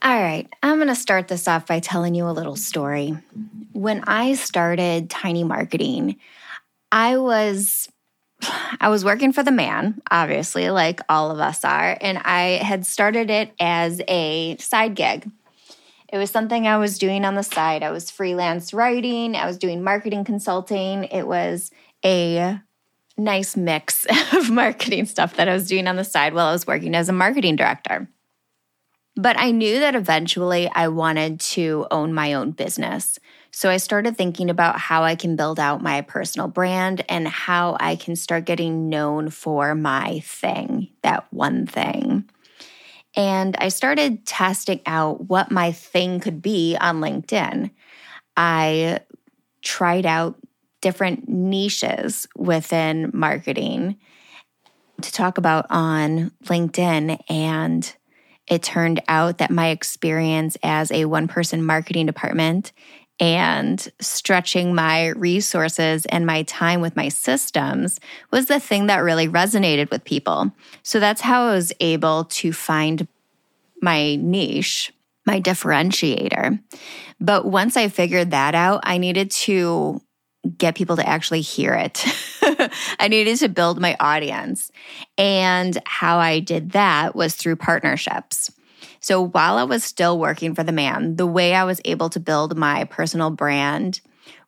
All right, I'm going to start this off by telling you a little story. When I started Tiny Marketing, I was I was working for the man, obviously, like all of us are, and I had started it as a side gig. It was something I was doing on the side. I was freelance writing, I was doing marketing consulting. It was a nice mix of marketing stuff that I was doing on the side while I was working as a marketing director. But I knew that eventually I wanted to own my own business. So I started thinking about how I can build out my personal brand and how I can start getting known for my thing, that one thing. And I started testing out what my thing could be on LinkedIn. I tried out different niches within marketing to talk about on LinkedIn and it turned out that my experience as a one person marketing department and stretching my resources and my time with my systems was the thing that really resonated with people. So that's how I was able to find my niche, my differentiator. But once I figured that out, I needed to get people to actually hear it. I needed to build my audience. And how I did that was through partnerships. So while I was still working for the man, the way I was able to build my personal brand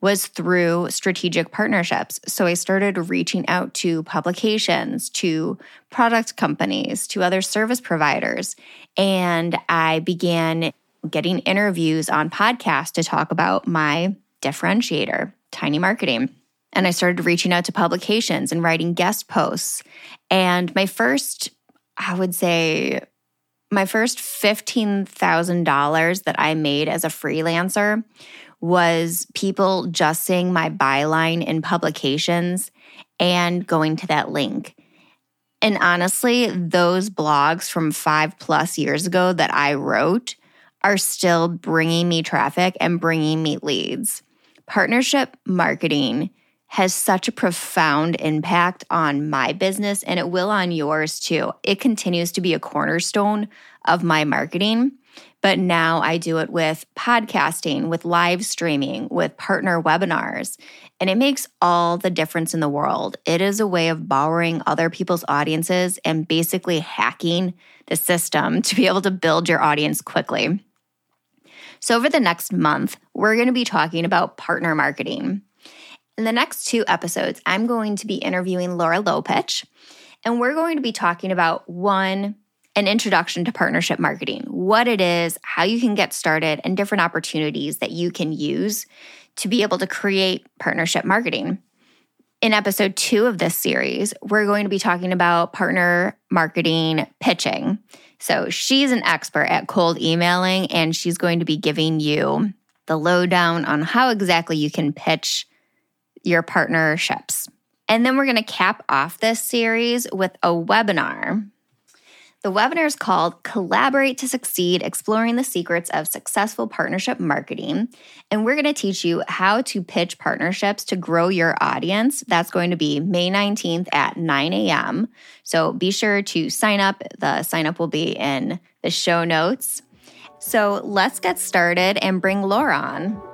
was through strategic partnerships. So I started reaching out to publications, to product companies, to other service providers, and I began getting interviews on podcasts to talk about my differentiator, tiny marketing. And I started reaching out to publications and writing guest posts. And my first, I would say, my first $15,000 that I made as a freelancer was people just seeing my byline in publications and going to that link. And honestly, those blogs from five plus years ago that I wrote are still bringing me traffic and bringing me leads. Partnership marketing has such a profound impact on my business and it will on yours too. It continues to be a cornerstone of my marketing, but now I do it with podcasting, with live streaming, with partner webinars, and it makes all the difference in the world. It is a way of borrowing other people's audiences and basically hacking the system to be able to build your audience quickly. So, over the next month, we're going to be talking about partner marketing. In the next two episodes, I'm going to be interviewing Laura Lopuch, and we're going to be talking about one, an introduction to partnership marketing, what it is, how you can get started, and different opportunities that you can use to be able to create partnership marketing. In episode two of this series, we're going to be talking about partner marketing pitching. So she's an expert at cold emailing, and she's going to be giving you the lowdown on how exactly you can pitch your partnerships. And then we're going to cap off this series with a webinar. The webinar is called Collaborate to Succeed Exploring the Secrets of Successful Partnership Marketing. And we're going to teach you how to pitch partnerships to grow your audience. That's going to be May 19th at 9 a.m. So be sure to sign up. The sign up will be in the show notes. So let's get started and bring Laura on.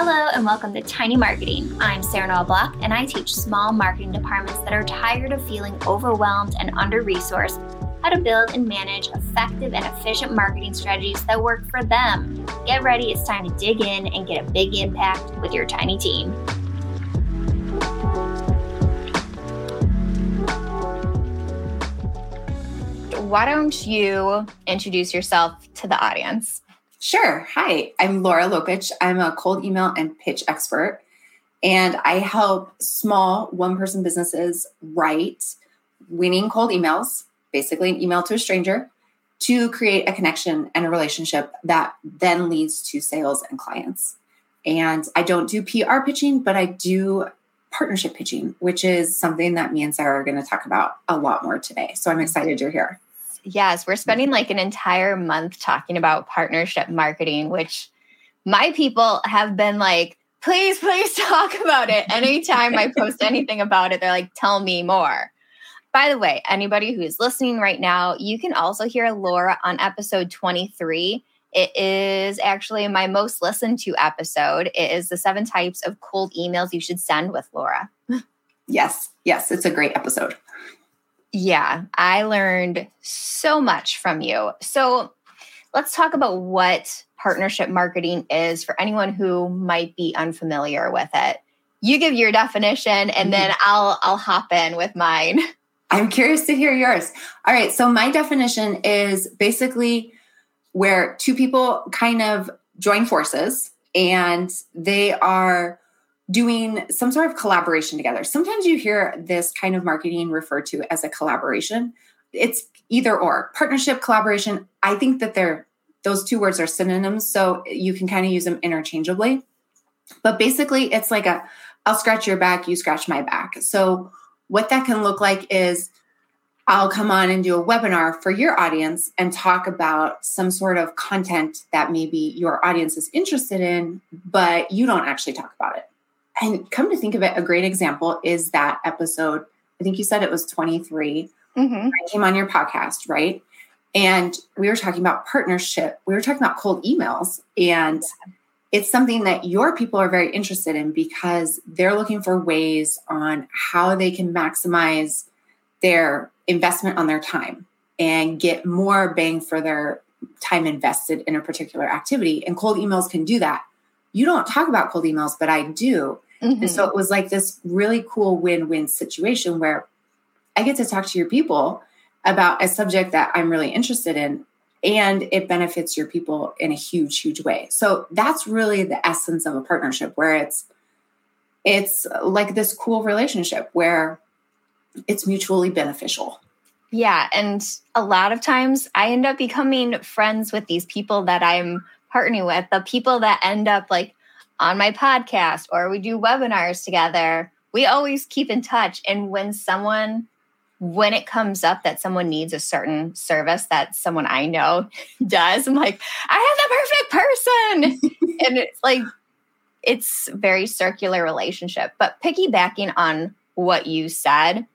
Hello and welcome to Tiny Marketing. I'm Sarah Noel Block and I teach small marketing departments that are tired of feeling overwhelmed and under resourced how to build and manage effective and efficient marketing strategies that work for them. Get ready, it's time to dig in and get a big impact with your tiny team. Why don't you introduce yourself to the audience? Sure. Hi, I'm Laura Lopuch. I'm a cold email and pitch expert, and I help small one person businesses write winning cold emails, basically an email to a stranger, to create a connection and a relationship that then leads to sales and clients. And I don't do PR pitching, but I do partnership pitching, which is something that me and Sarah are going to talk about a lot more today. So I'm excited you're here. Yes, we're spending like an entire month talking about partnership marketing, which my people have been like, please, please talk about it. Anytime I post anything about it, they're like, tell me more. By the way, anybody who's listening right now, you can also hear Laura on episode 23. It is actually my most listened to episode. It is the seven types of cold emails you should send with Laura. Yes, yes, it's a great episode. Yeah, I learned so much from you. So let's talk about what partnership marketing is for anyone who might be unfamiliar with it. You give your definition and then mm-hmm. I'll I'll hop in with mine. I'm curious to hear yours. All right, so my definition is basically where two people kind of join forces and they are doing some sort of collaboration together. Sometimes you hear this kind of marketing referred to as a collaboration. It's either or partnership, collaboration. I think that they're those two words are synonyms, so you can kind of use them interchangeably. But basically, it's like a I'll scratch your back, you scratch my back. So, what that can look like is I'll come on and do a webinar for your audience and talk about some sort of content that maybe your audience is interested in, but you don't actually talk about it. And come to think of it, a great example is that episode. I think you said it was 23. Mm-hmm. I came on your podcast, right? And we were talking about partnership. We were talking about cold emails. And it's something that your people are very interested in because they're looking for ways on how they can maximize their investment on their time and get more bang for their time invested in a particular activity. And cold emails can do that. You don't talk about cold emails, but I do. Mm-hmm. And so it was like this really cool win win situation where I get to talk to your people about a subject that I'm really interested in and it benefits your people in a huge huge way. So that's really the essence of a partnership where it's it's like this cool relationship where it's mutually beneficial. Yeah, and a lot of times I end up becoming friends with these people that I'm partnering with, the people that end up like on my podcast or we do webinars together. We always keep in touch and when someone when it comes up that someone needs a certain service that someone I know does, I'm like, I have the perfect person. and it's like, it's very circular relationship. But piggybacking on what you said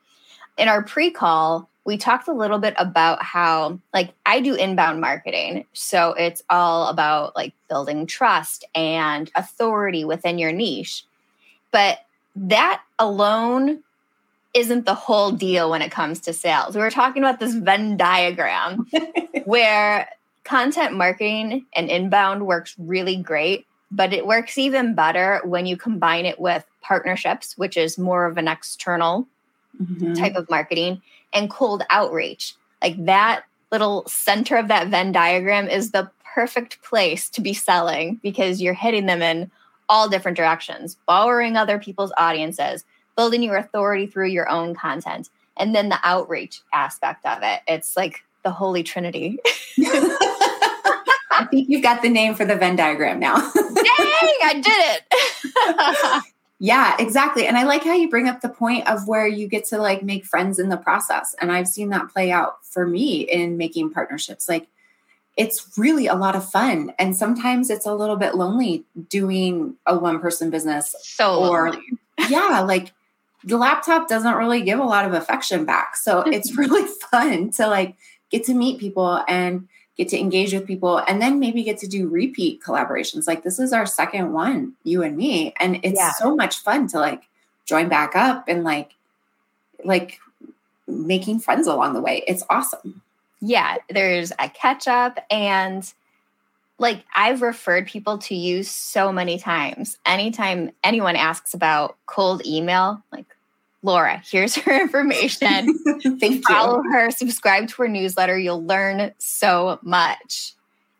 in our pre call, we talked a little bit about how, like, I do inbound marketing. So it's all about like building trust and authority within your niche. But that alone isn't the whole deal when it comes to sales. We were talking about this Venn diagram where content marketing and inbound works really great, but it works even better when you combine it with partnerships, which is more of an external mm-hmm. type of marketing, and cold outreach. Like that little center of that Venn diagram is the perfect place to be selling because you're hitting them in all different directions, borrowing other people's audiences, building your authority through your own content and then the outreach aspect of it. It's like the holy trinity. I think you've got the name for the venn diagram now. Dang, i did it yeah exactly. And i like how you bring up the point of where you get to like make friends in the process. And i've seen that play out for me in making partnerships. Like it's really a lot of fun. And sometimes it's a little bit lonely doing a one person business so or lonely. yeah like the laptop doesn't really give a lot of affection back. So it's really fun to like get to meet people. And get to engage with people and then maybe get to do repeat collaborations. Like this is our second one, you and me. And it's yeah. so much fun to like join back up and like like making friends along the way. It's awesome. Yeah, there's a catch up and like I've referred people to you so many times. Anytime anyone asks about cold email, like Laura, here's her information. Thank Follow you. her, subscribe to her newsletter. You'll learn so much.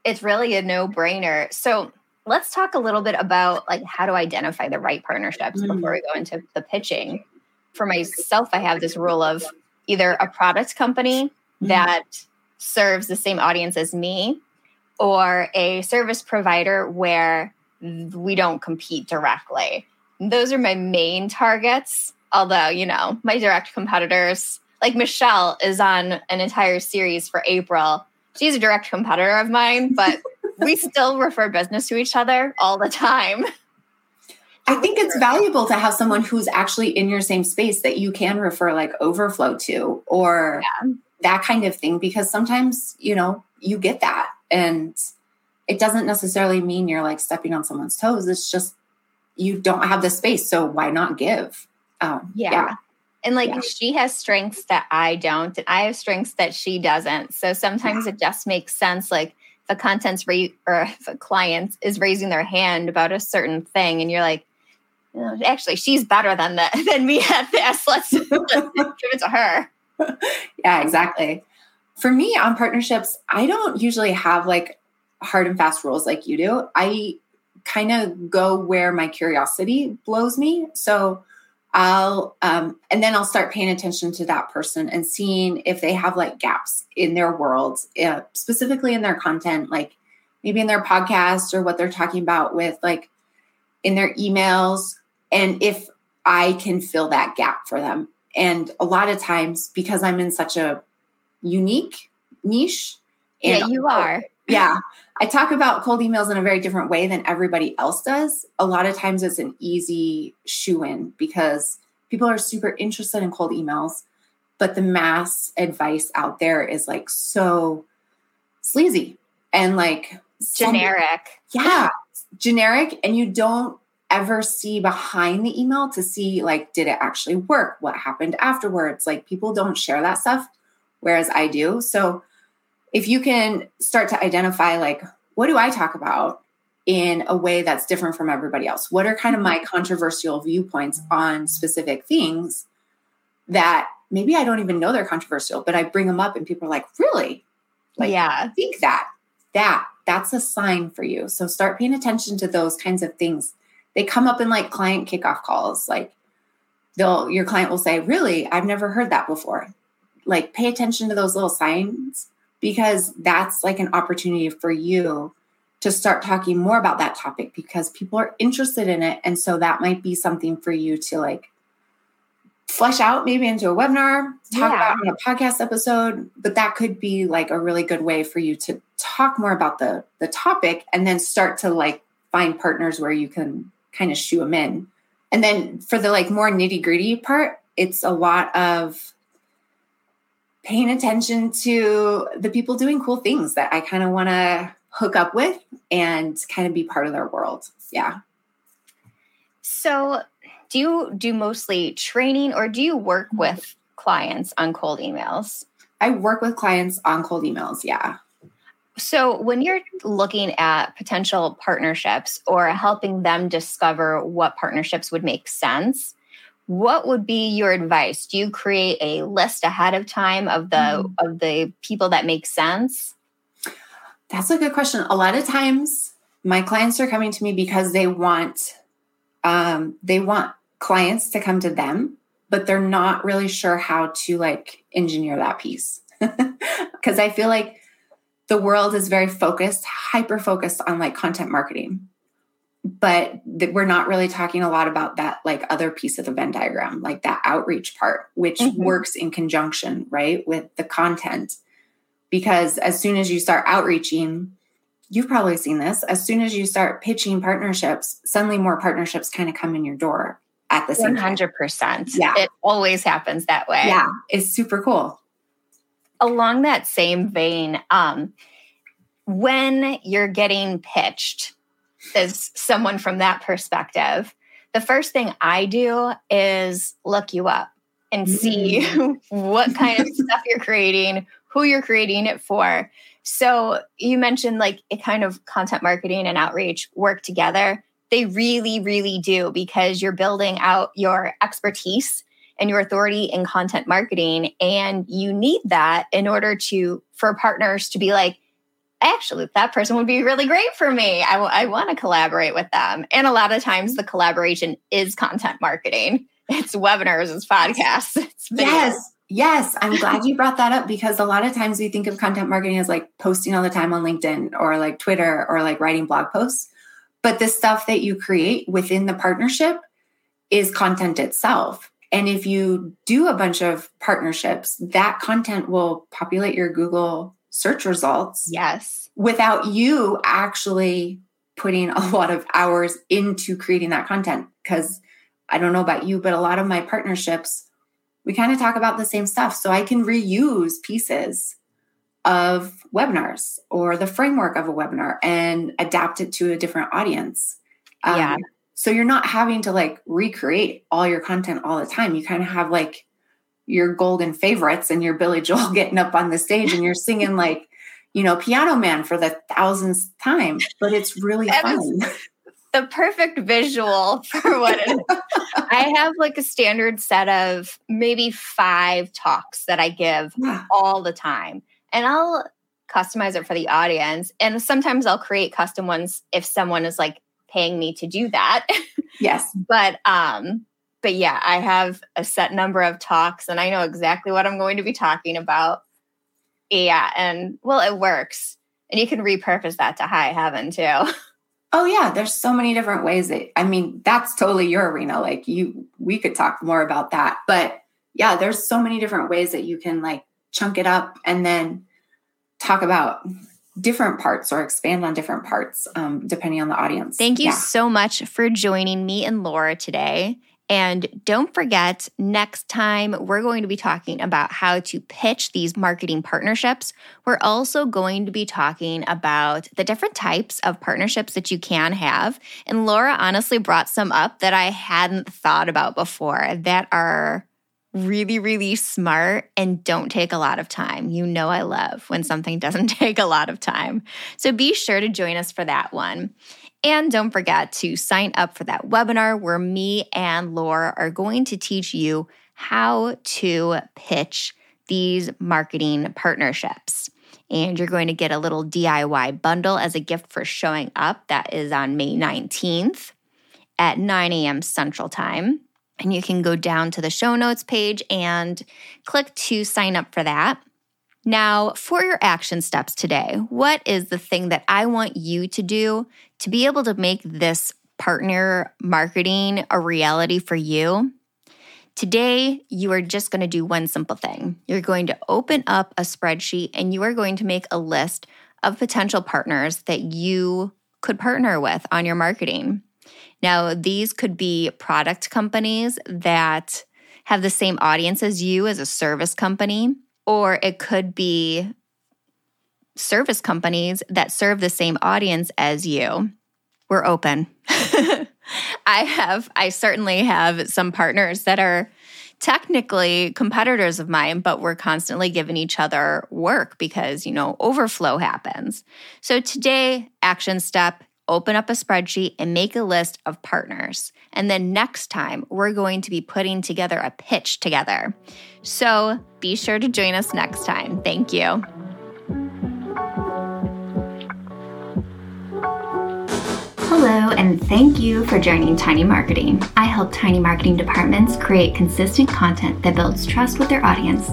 It's really a no-brainer. So let's talk a little bit about like how to identify the right partnerships mm. before we go into the pitching. For myself, I have this rule of either a product company mm. that serves the same audience as me or a service provider where we don't compete directly. Those are my main targets. Although, you know, my direct competitors, like Michelle, is on an entire series for April. She's a direct competitor of mine, but we still refer business to each other all the time. I think it's valuable to have someone who's actually in your same space that you can refer like overflow to or yeah. that kind of thing because sometimes, you know, you get that and it doesn't necessarily mean you're like stepping on someone's toes. It's just you don't have the space, so why not give? Um, yeah. yeah. And like yeah. she has strengths that I don't, and I have strengths that she doesn't. So sometimes yeah. it just makes sense. Like if a content's ra- or if a client is raising their hand about a certain thing, and you're like, oh, actually, she's better than that than me at this. Let's, let's give it to her. Yeah, exactly. For me on partnerships, I don't usually have like hard and fast rules like you do. I kind of go where my curiosity blows me. So I'll, um, and then I'll start paying attention to that person and seeing if they have like gaps in their world, uh, specifically in their content, like maybe in their podcast or what they're talking about with like in their emails. And if I can fill that gap for them. And a lot of times, because I'm in such a unique niche, yeah, you are. Yeah. I talk about cold emails in a very different way than everybody else does. A lot of times it's an easy shoe in because people are super interested in cold emails, but the mass advice out there is like so sleazy and like generic. yeah, generic. And you don't ever see behind the email to see like, did it actually work? What happened afterwards? Like, people don't share that stuff, whereas I do. So, if you can start to identify like what do i talk about in a way that's different from everybody else? What are kind of my mm-hmm. controversial viewpoints on specific things that maybe i don't even know they're controversial but i bring them up and people are like really? Like yeah. Think that that that's a sign for you. So start paying attention to those kinds of things. They come up in like client kickoff calls. Like they'll your client will say really? I've never heard that before. Like pay attention to those little signs because that's like an opportunity for you to start talking more about that topic because people are interested in it. And so that might be something for you to like flesh out maybe into a webinar, talk yeah. about in a podcast episode, but that could be like a really good way for you to talk more about the the topic and then start to like find partners where you can kind of shoe them in. And then for the like more nitty-gritty part, it's a lot of paying attention to the people doing cool things that I kind of want to hook up with and kind of be part of their world. Yeah. So, do you do mostly training or do you work with clients on cold emails? I work with clients on cold emails. Yeah. So, when you're looking at potential partnerships or helping them discover what partnerships would make sense, what would be your advice? Do you create a list ahead of time of the mm. of the people that make sense? That's a good question. A lot of times my clients are coming to me because they want um, they want clients to come to them but they're not really sure how to like engineer that piece. Because i feel like the world is very focused hyper focused on like content marketing but th- we're not really talking a lot about that like other piece of the venn diagram like that outreach part which mm-hmm. works in conjunction right with the content. Because as soon as you start outreaching you've probably seen this as soon as you start pitching partnerships suddenly more partnerships kind of come in your door at the same 100% time. yeah. It always happens that way. Yeah it's super cool. Along that same vein um when you're getting pitched as someone from that perspective, the first thing I do is look you up and see mm. what kind of stuff you're creating, who you're creating it for. So you mentioned like it kind of content marketing and outreach work together. They really, really do because you're building out your expertise and your authority in content marketing. And you need that in order to, for partners to be like, actually, that person would be really great for me. I, w- I want to collaborate with them. And a lot of times the collaboration is content marketing. It's webinars, it's podcasts. It's yes. Yes, I'm glad you brought that up because a lot of times we think of content marketing as like posting all the time on LinkedIn or like Twitter or like writing blog posts. But the stuff that you create within the partnership is content itself. And if you do a bunch of partnerships, that content will populate your Google search results. Yes. Without you actually putting a lot of hours into creating that content because I don't know about you, but a lot of my partnerships, we kind of talk about the same stuff. So I can reuse pieces of webinars or the framework of a webinar and adapt it to a different audience. Um, yeah. So you're not having to like recreate all your content all the time. You kind of have like your golden favorites and your Billy Joel getting up on the stage and you're singing like, you know, Piano Man for the thousandth time, but it's really fun. The perfect visual for what it is. I have like a standard set of maybe five talks that I give yeah. all the time. And I'll customize it for the audience. And sometimes I'll create custom ones if someone is like paying me to do that. Yes. but um but yeah, I have a set number of talks and I know exactly what I'm going to be talking about. Yeah, and well, it works. And you can repurpose that to high heaven too. Oh yeah, there's so many different ways that I mean, that's totally your arena. Like you we could talk more about that. But yeah, there's so many different ways that you can like chunk it up and then talk about different parts or expand on different parts um, depending on the audience. Thank you yeah. so much for joining me and Laura today. And don't forget, next time we're going to be talking about how to pitch these marketing partnerships. We're also going to be talking about the different types of partnerships that you can have. And Laura honestly brought some up that I hadn't thought about before that are really, really smart and don't take a lot of time. You know, I love when something doesn't take a lot of time. So be sure to join us for that one. And don't forget to sign up for that webinar where me and Laura are going to teach you how to pitch these marketing partnerships. And you're going to get a little DIY bundle as a gift for showing up. That is on May 19th at 9 a.m. Central Time. And you can go down to the show notes page and click to sign up for that. Now, for your action steps today, what is the thing that I want you to do to be able to make this partner marketing a reality for you? Today, you are just going to do one simple thing. You're going to open up a spreadsheet and you are going to make a list of potential partners that you could partner with on your marketing. Now, these could be product companies that have the same audience as you as a service company or it could be service companies that serve the same audience as you. We're open. I have, I certainly have some partners that are technically competitors of mine, but we're constantly giving each other work because, you know, overflow happens. So today, action step open up a spreadsheet and make a list of partners. And then next time, we're going to be putting together a pitch together. So be sure to join us next time. Thank you. Hello, and thank you for joining Tiny Marketing. I help tiny marketing departments create consistent content that builds trust with their audience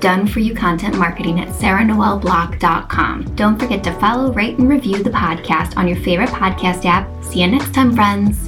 Done For You Content Marketing at sarahnoelblock.com. Don't forget to follow, rate, and review the podcast on your favorite podcast app. See you next time, friends.